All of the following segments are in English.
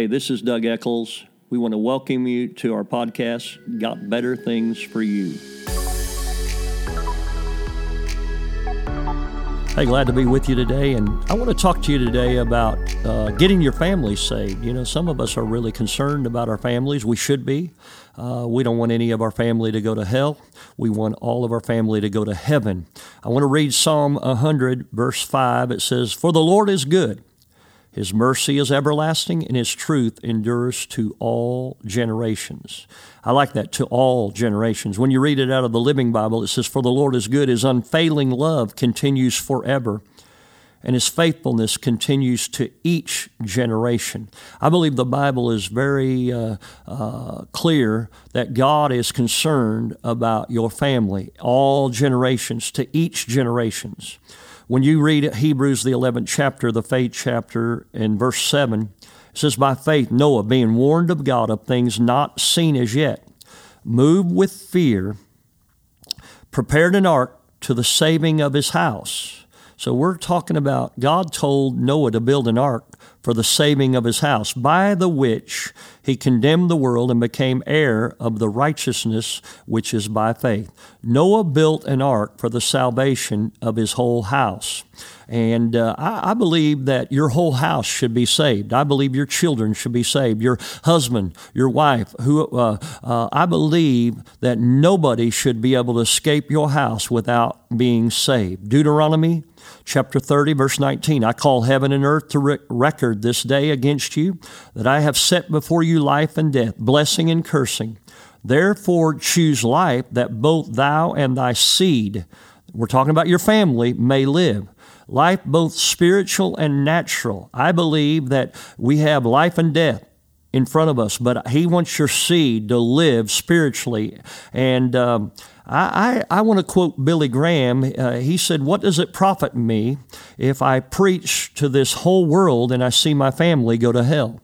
Hey, this is Doug Eccles. We want to welcome you to our podcast, Got Better Things for You. Hey, glad to be with you today. And I want to talk to you today about uh, getting your family saved. You know, some of us are really concerned about our families. We should be. Uh, we don't want any of our family to go to hell. We want all of our family to go to heaven. I want to read Psalm 100, verse 5. It says, For the Lord is good his mercy is everlasting, and his truth endures to all generations. I like that, to all generations. When you read it out of the Living Bible, it says, For the Lord is good, his unfailing love continues forever, and his faithfulness continues to each generation. I believe the Bible is very uh, uh, clear that God is concerned about your family, all generations, to each generations. When you read Hebrews, the 11th chapter, the faith chapter, in verse 7, it says, By faith, Noah, being warned of God of things not seen as yet, moved with fear, prepared an ark to the saving of his house. So we're talking about God told Noah to build an ark for the saving of his house, by the which he condemned the world and became heir of the righteousness which is by faith. Noah built an ark for the salvation of his whole house. And uh, I, I, believe that your whole house should be saved. I believe your children should be saved. Your husband, your wife. Who uh, uh, I believe that nobody should be able to escape your house without being saved. Deuteronomy chapter 30, verse 19. I call heaven and earth to re- record this day against you that I have set before you life and death, blessing and cursing. Therefore, choose life that both thou and thy seed, we're talking about your family, may live life both spiritual and natural. I believe that we have life and death in front of us, but He wants your seed to live spiritually. And um, I, I, I, want to quote Billy Graham. Uh, he said, What does it profit me if I preach to this whole world and I see my family go to hell?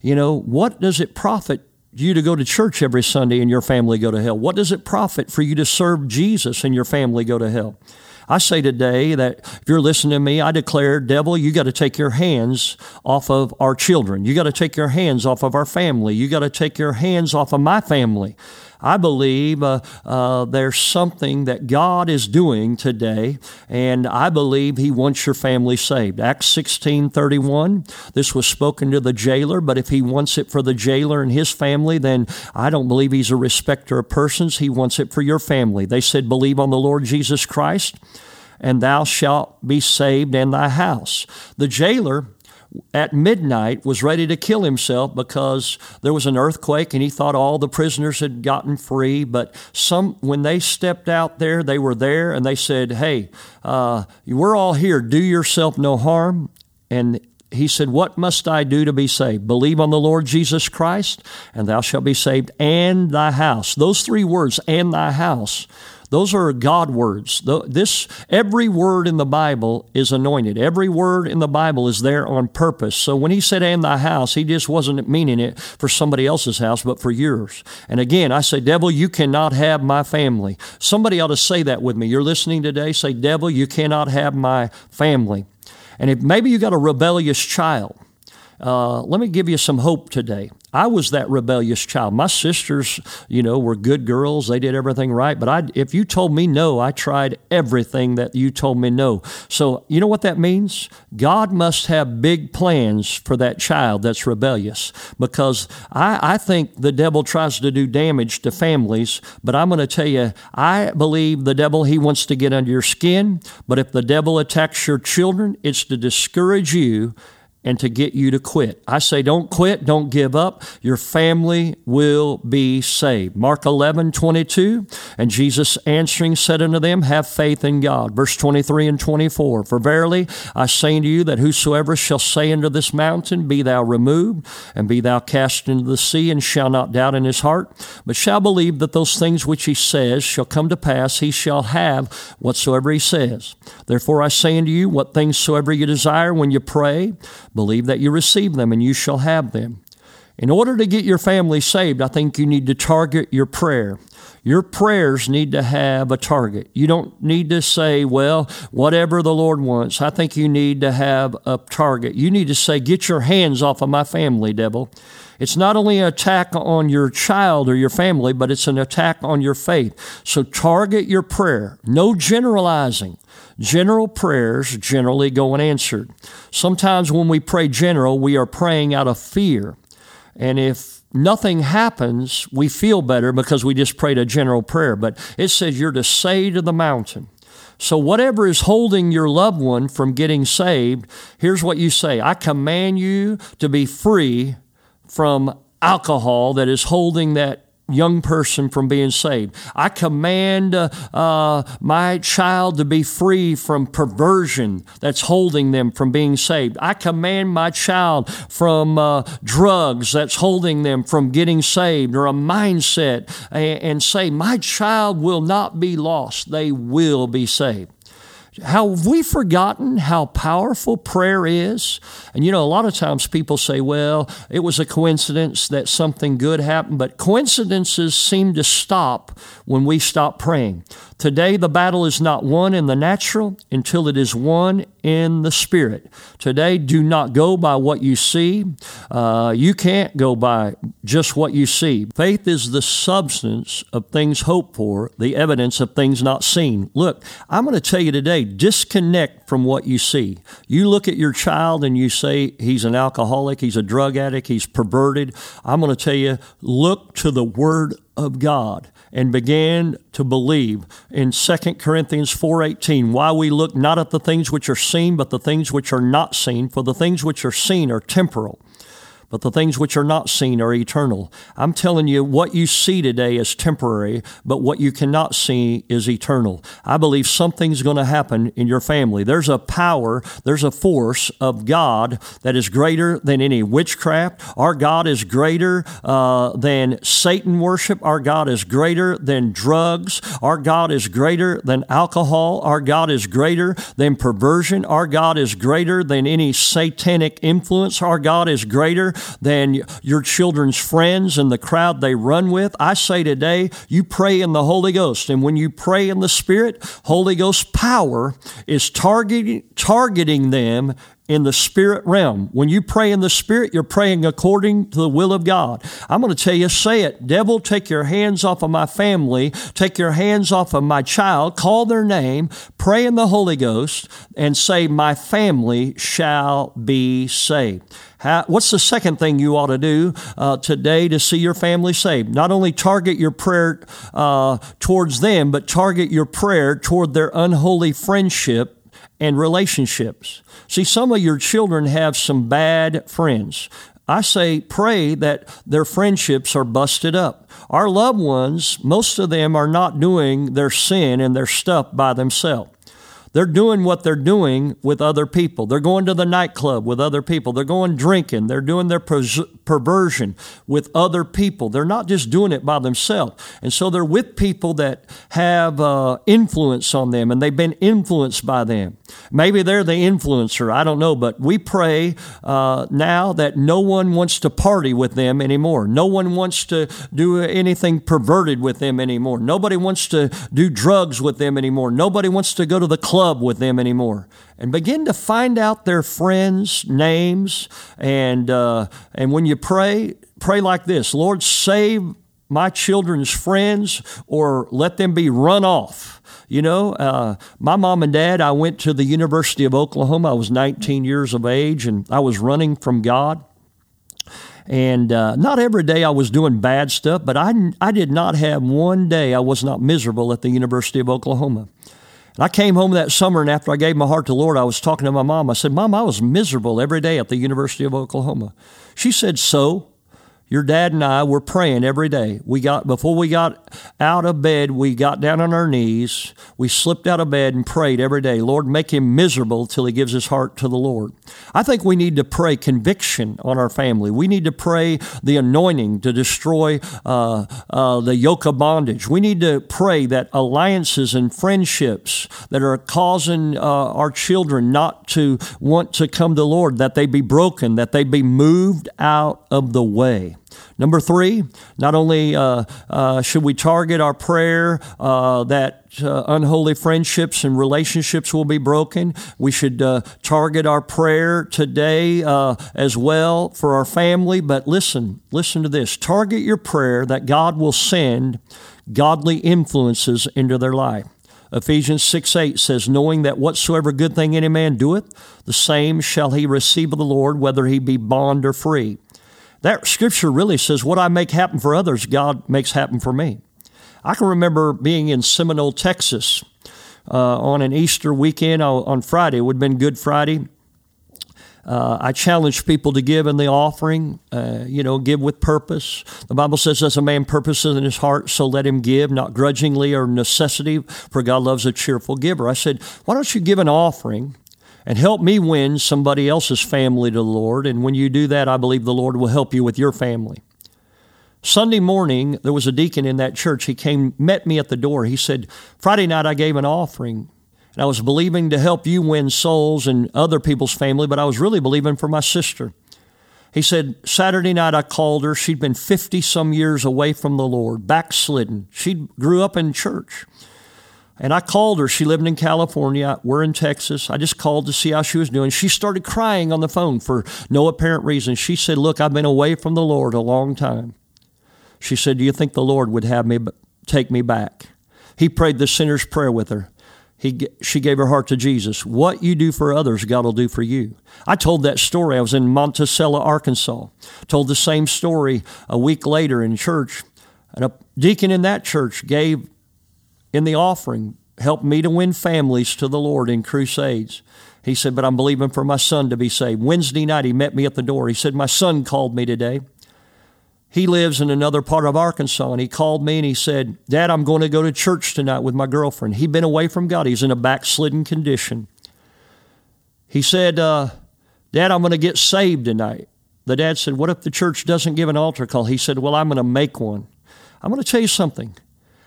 You know, what does it profit you to go to church every Sunday and your family go to hell? What does it profit for you to serve Jesus and your family go to hell? I say today that if you're listening to me, I declare, devil, you got to take your hands off of our children. You got to take your hands off of our family. You got to take your hands off of my family. I believe uh, uh, there's something that God is doing today, and I believe He wants your family saved. Acts 16 31, this was spoken to the jailer, but if He wants it for the jailer and his family, then I don't believe He's a respecter of persons. He wants it for your family. They said, Believe on the Lord Jesus Christ and thou shalt be saved and thy house. The jailer at midnight was ready to kill himself because there was an earthquake and he thought all the prisoners had gotten free but some when they stepped out there they were there and they said hey uh, we're all here do yourself no harm and he said, What must I do to be saved? Believe on the Lord Jesus Christ, and thou shalt be saved, and thy house. Those three words, and thy house, those are God words. This every word in the Bible is anointed. Every word in the Bible is there on purpose. So when he said "and thy house," he just wasn't meaning it for somebody else's house, but for yours. And again, I say, "Devil, you cannot have my family." Somebody ought to say that with me. You're listening today. Say, "Devil, you cannot have my family." And if maybe you got a rebellious child, uh, let me give you some hope today. I was that rebellious child. My sisters, you know, were good girls. They did everything right. But I, if you told me no, I tried everything that you told me no. So, you know what that means? God must have big plans for that child that's rebellious because I, I think the devil tries to do damage to families. But I'm going to tell you, I believe the devil, he wants to get under your skin. But if the devil attacks your children, it's to discourage you and to get you to quit. I say, don't quit, don't give up. Your family will be saved. Mark 11, 22. And Jesus answering said unto them, Have faith in God. Verse 23 and 24. For verily I say unto you that whosoever shall say unto this mountain, Be thou removed, and be thou cast into the sea, and shall not doubt in his heart, but shall believe that those things which he says shall come to pass, he shall have whatsoever he says. Therefore I say unto you, what things soever you desire when you pray, Believe that you receive them, and you shall have them. In order to get your family saved, I think you need to target your prayer. Your prayers need to have a target. You don't need to say, well, whatever the Lord wants. I think you need to have a target. You need to say, get your hands off of my family, devil. It's not only an attack on your child or your family, but it's an attack on your faith. So target your prayer. No generalizing. General prayers generally go unanswered. Sometimes when we pray general, we are praying out of fear. And if nothing happens, we feel better because we just prayed a general prayer. But it says you're to say to the mountain. So, whatever is holding your loved one from getting saved, here's what you say I command you to be free from alcohol that is holding that young person from being saved. I command uh, uh, my child to be free from perversion that's holding them from being saved. I command my child from uh, drugs that's holding them from getting saved or a mindset and, and say, My child will not be lost, they will be saved. Have we forgotten how powerful prayer is? And you know, a lot of times people say, well, it was a coincidence that something good happened, but coincidences seem to stop when we stop praying. Today, the battle is not won in the natural until it is won in the spirit. Today, do not go by what you see. Uh, you can't go by just what you see. Faith is the substance of things hoped for, the evidence of things not seen. Look, I'm going to tell you today disconnect from what you see. You look at your child and you say he's an alcoholic, he's a drug addict, he's perverted. I'm going to tell you look to the Word of God and began to believe in 2 Corinthians 4:18 why we look not at the things which are seen but the things which are not seen for the things which are seen are temporal but the things which are not seen are eternal. I'm telling you, what you see today is temporary, but what you cannot see is eternal. I believe something's going to happen in your family. There's a power, there's a force of God that is greater than any witchcraft. Our God is greater uh, than Satan worship. Our God is greater than drugs. Our God is greater than alcohol. Our God is greater than perversion. Our God is greater than any satanic influence. Our God is greater than your children's friends and the crowd they run with. I say today, you pray in the Holy Ghost. And when you pray in the Spirit, Holy Ghost power is targeting, targeting them in the spirit realm. When you pray in the spirit, you're praying according to the will of God. I'm going to tell you, say it. Devil, take your hands off of my family, take your hands off of my child, call their name, pray in the Holy Ghost, and say, My family shall be saved. How, what's the second thing you ought to do uh, today to see your family saved? Not only target your prayer uh, towards them, but target your prayer toward their unholy friendship and relationships. See, some of your children have some bad friends. I say pray that their friendships are busted up. Our loved ones, most of them are not doing their sin and their stuff by themselves. They're doing what they're doing with other people. They're going to the nightclub with other people. They're going drinking. They're doing their perversion with other people. They're not just doing it by themselves. And so they're with people that have uh, influence on them and they've been influenced by them. Maybe they're the influencer. I don't know. But we pray uh, now that no one wants to party with them anymore. No one wants to do anything perverted with them anymore. Nobody wants to do drugs with them anymore. Nobody wants to go to the club club with them anymore and begin to find out their friends' names. And, uh, and when you pray, pray like this Lord, save my children's friends or let them be run off. You know, uh, my mom and dad, I went to the University of Oklahoma. I was 19 years of age and I was running from God. And uh, not every day I was doing bad stuff, but I, I did not have one day I was not miserable at the University of Oklahoma. And I came home that summer, and after I gave my heart to the Lord, I was talking to my mom. I said, Mom, I was miserable every day at the University of Oklahoma. She said, So? Your dad and I were praying every day. We got before we got out of bed, we got down on our knees. We slipped out of bed and prayed every day. Lord, make him miserable till he gives his heart to the Lord. I think we need to pray conviction on our family. We need to pray the anointing to destroy uh, uh, the yoke of bondage. We need to pray that alliances and friendships that are causing uh, our children not to want to come to the Lord, that they be broken, that they be moved out of the way. Number three, not only uh, uh, should we target our prayer uh, that uh, unholy friendships and relationships will be broken, we should uh, target our prayer today uh, as well for our family. But listen, listen to this target your prayer that God will send godly influences into their life. Ephesians 6 8 says, Knowing that whatsoever good thing any man doeth, the same shall he receive of the Lord, whether he be bond or free. That scripture really says, What I make happen for others, God makes happen for me. I can remember being in Seminole, Texas uh, on an Easter weekend uh, on Friday. It would have been Good Friday. Uh, I challenge people to give in the offering, uh, you know, give with purpose. The Bible says, as a man purposes in his heart, so let him give, not grudgingly or necessity, for God loves a cheerful giver. I said, why don't you give an offering and help me win somebody else's family to the Lord. And when you do that, I believe the Lord will help you with your family. Sunday morning, there was a deacon in that church. He came, met me at the door. He said, Friday night I gave an offering. And I was believing to help you win souls and other people's family, but I was really believing for my sister. He said, Saturday night I called her. She'd been 50 some years away from the Lord, backslidden. She grew up in church. And I called her. She lived in California. We're in Texas. I just called to see how she was doing. She started crying on the phone for no apparent reason. She said, Look, I've been away from the Lord a long time. She said, Do you think the Lord would have me take me back? He prayed the sinner's prayer with her. He, she gave her heart to Jesus. What you do for others, God will do for you. I told that story. I was in Monticello, Arkansas. Told the same story a week later in church. And a deacon in that church gave in the offering helped me to win families to the Lord in crusades. He said, But I'm believing for my son to be saved. Wednesday night, he met me at the door. He said, My son called me today. He lives in another part of Arkansas, and he called me and he said, Dad, I'm going to go to church tonight with my girlfriend. He'd been away from God, he's in a backslidden condition. He said, uh, Dad, I'm going to get saved tonight. The dad said, What if the church doesn't give an altar call? He said, Well, I'm going to make one. I'm going to tell you something.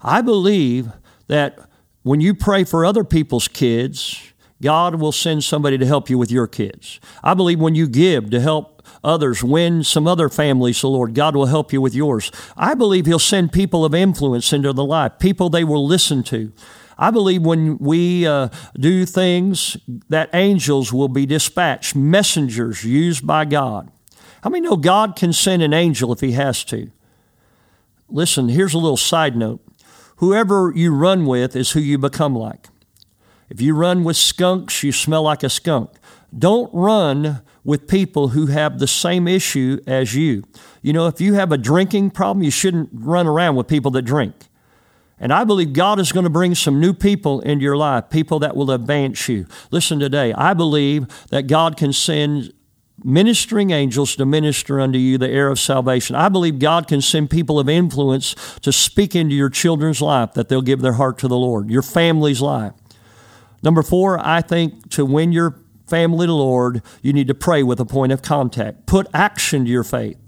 I believe that when you pray for other people's kids, God will send somebody to help you with your kids. I believe when you give to help others win some other families, the Lord, God will help you with yours. I believe He'll send people of influence into the life, people they will listen to. I believe when we uh, do things that angels will be dispatched, messengers used by God. How many know God can send an angel if He has to? Listen, here's a little side note. Whoever you run with is who you become like. If you run with skunks, you smell like a skunk. Don't run with people who have the same issue as you. You know, if you have a drinking problem, you shouldn't run around with people that drink. And I believe God is going to bring some new people into your life, people that will advance you. Listen today, I believe that God can send ministering angels to minister unto you the heir of salvation. I believe God can send people of influence to speak into your children's life that they'll give their heart to the Lord, your family's life. Number four, I think to win your family to Lord, you need to pray with a point of contact. Put action to your faith.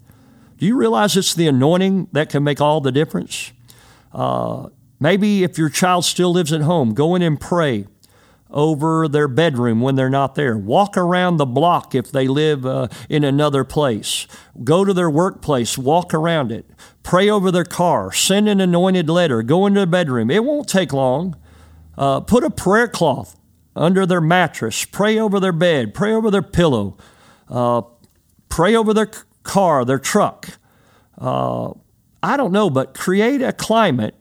Do you realize it's the anointing that can make all the difference? Uh, maybe if your child still lives at home, go in and pray over their bedroom when they're not there. Walk around the block if they live uh, in another place. Go to their workplace, walk around it. Pray over their car. Send an anointed letter. Go into the bedroom. It won't take long. Uh, put a prayer cloth under their mattress. Pray over their bed. Pray over their pillow. Uh, pray over their car, their truck. Uh, I don't know, but create a climate,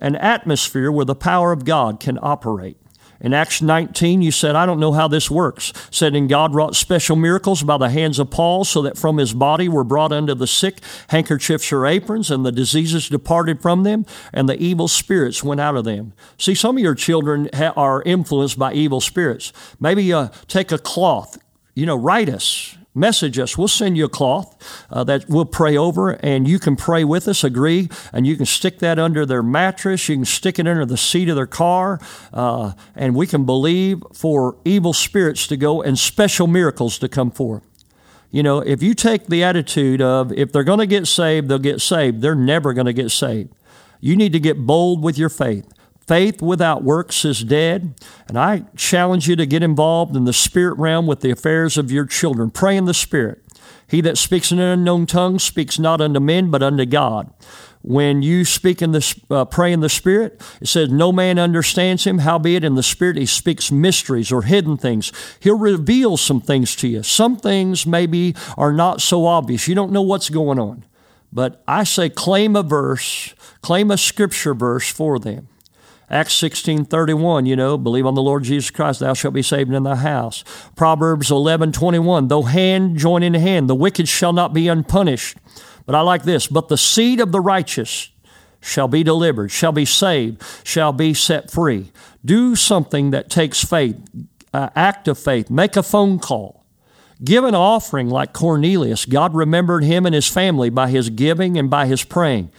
an atmosphere where the power of God can operate. In Acts 19, you said, I don't know how this works. Said, and God wrought special miracles by the hands of Paul, so that from his body were brought unto the sick handkerchiefs or aprons, and the diseases departed from them, and the evil spirits went out of them. See, some of your children ha- are influenced by evil spirits. Maybe uh, take a cloth, you know, write us message us. We'll send you a cloth uh, that we'll pray over, and you can pray with us, agree, and you can stick that under their mattress. You can stick it under the seat of their car, uh, and we can believe for evil spirits to go and special miracles to come forth. You know, if you take the attitude of if they're going to get saved, they'll get saved, they're never going to get saved. You need to get bold with your faith. Faith without works is dead. And I challenge you to get involved in the spirit realm with the affairs of your children. Pray in the spirit. He that speaks in an unknown tongue speaks not unto men, but unto God. When you speak in the uh, pray in the Spirit, it says no man understands him. Howbeit in the Spirit he speaks mysteries or hidden things. He'll reveal some things to you. Some things maybe are not so obvious. You don't know what's going on, but I say claim a verse, claim a scripture verse for them. Acts 16:31, you know, believe on the Lord Jesus Christ, thou shalt be saved in thy house. Proverbs 11, 21, though hand join in hand, the wicked shall not be unpunished. But I like this, but the seed of the righteous shall be delivered, shall be saved, shall be set free. Do something that takes faith, uh, act of faith, make a phone call. Give an offering like Cornelius. God remembered him and his family by his giving and by his praying.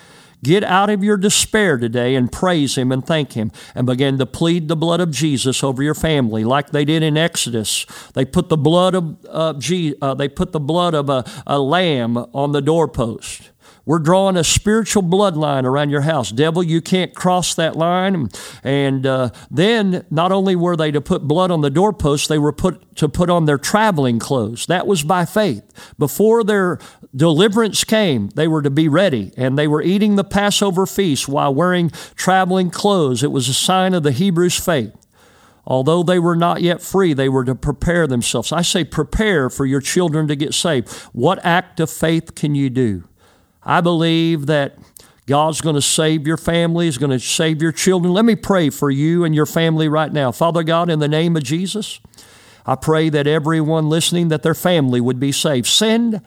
Get out of your despair today and praise Him and thank Him and begin to plead the blood of Jesus over your family, like they did in Exodus. They put the blood of uh, uh, they put the blood of a, a lamb on the doorpost. We're drawing a spiritual bloodline around your house. Devil, you can't cross that line. And uh, then not only were they to put blood on the doorpost, they were put to put on their traveling clothes. That was by faith. Before their deliverance came, they were to be ready, and they were eating the Passover feast while wearing traveling clothes. It was a sign of the Hebrews' faith. Although they were not yet free, they were to prepare themselves. I say prepare for your children to get saved. What act of faith can you do? I believe that God's going to save your family, He's going to save your children. Let me pray for you and your family right now. Father God, in the name of Jesus, I pray that everyone listening, that their family would be saved. Send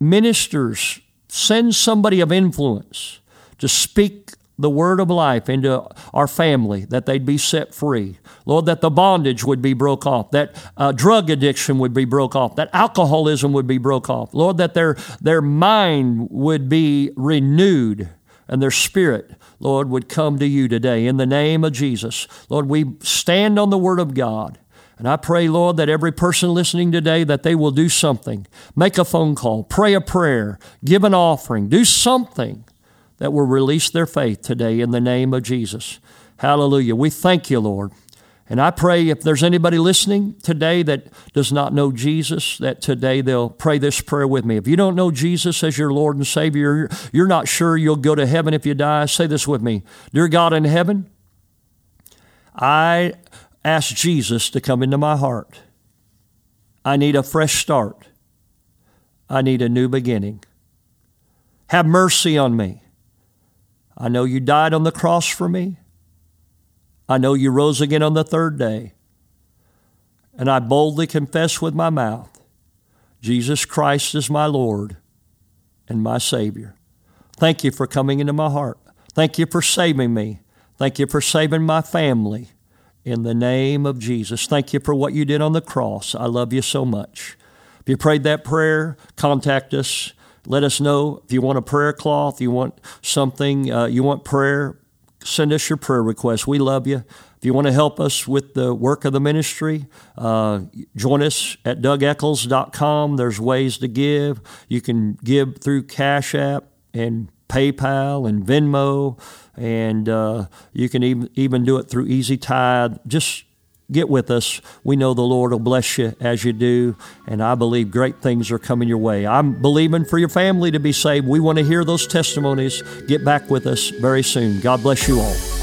ministers, send somebody of influence to speak the word of life into our family, that they'd be set free. Lord, that the bondage would be broke off, that uh, drug addiction would be broke off, that alcoholism would be broke off. Lord, that their, their mind would be renewed and their spirit, Lord, would come to you today in the name of Jesus. Lord, we stand on the word of God. And I pray, Lord, that every person listening today that they will do something. Make a phone call, pray a prayer, give an offering, do something that will release their faith today in the name of Jesus. Hallelujah. We thank you, Lord. And I pray if there's anybody listening today that does not know Jesus, that today they'll pray this prayer with me. If you don't know Jesus as your Lord and Savior, you're not sure you'll go to heaven if you die, say this with me Dear God in heaven, I ask Jesus to come into my heart. I need a fresh start. I need a new beginning. Have mercy on me. I know you died on the cross for me. I know you rose again on the third day. And I boldly confess with my mouth Jesus Christ is my Lord and my Savior. Thank you for coming into my heart. Thank you for saving me. Thank you for saving my family. In the name of Jesus. Thank you for what you did on the cross. I love you so much. If you prayed that prayer, contact us. Let us know if you want a prayer cloth, you want something, uh, you want prayer, send us your prayer request. We love you. If you want to help us with the work of the ministry, uh, join us at dougeccles.com. There's ways to give. You can give through Cash App and PayPal and Venmo, and uh, you can even, even do it through Easy Tithe. Just get with us. We know the Lord will bless you as you do, and I believe great things are coming your way. I'm believing for your family to be saved. We want to hear those testimonies. Get back with us very soon. God bless you all.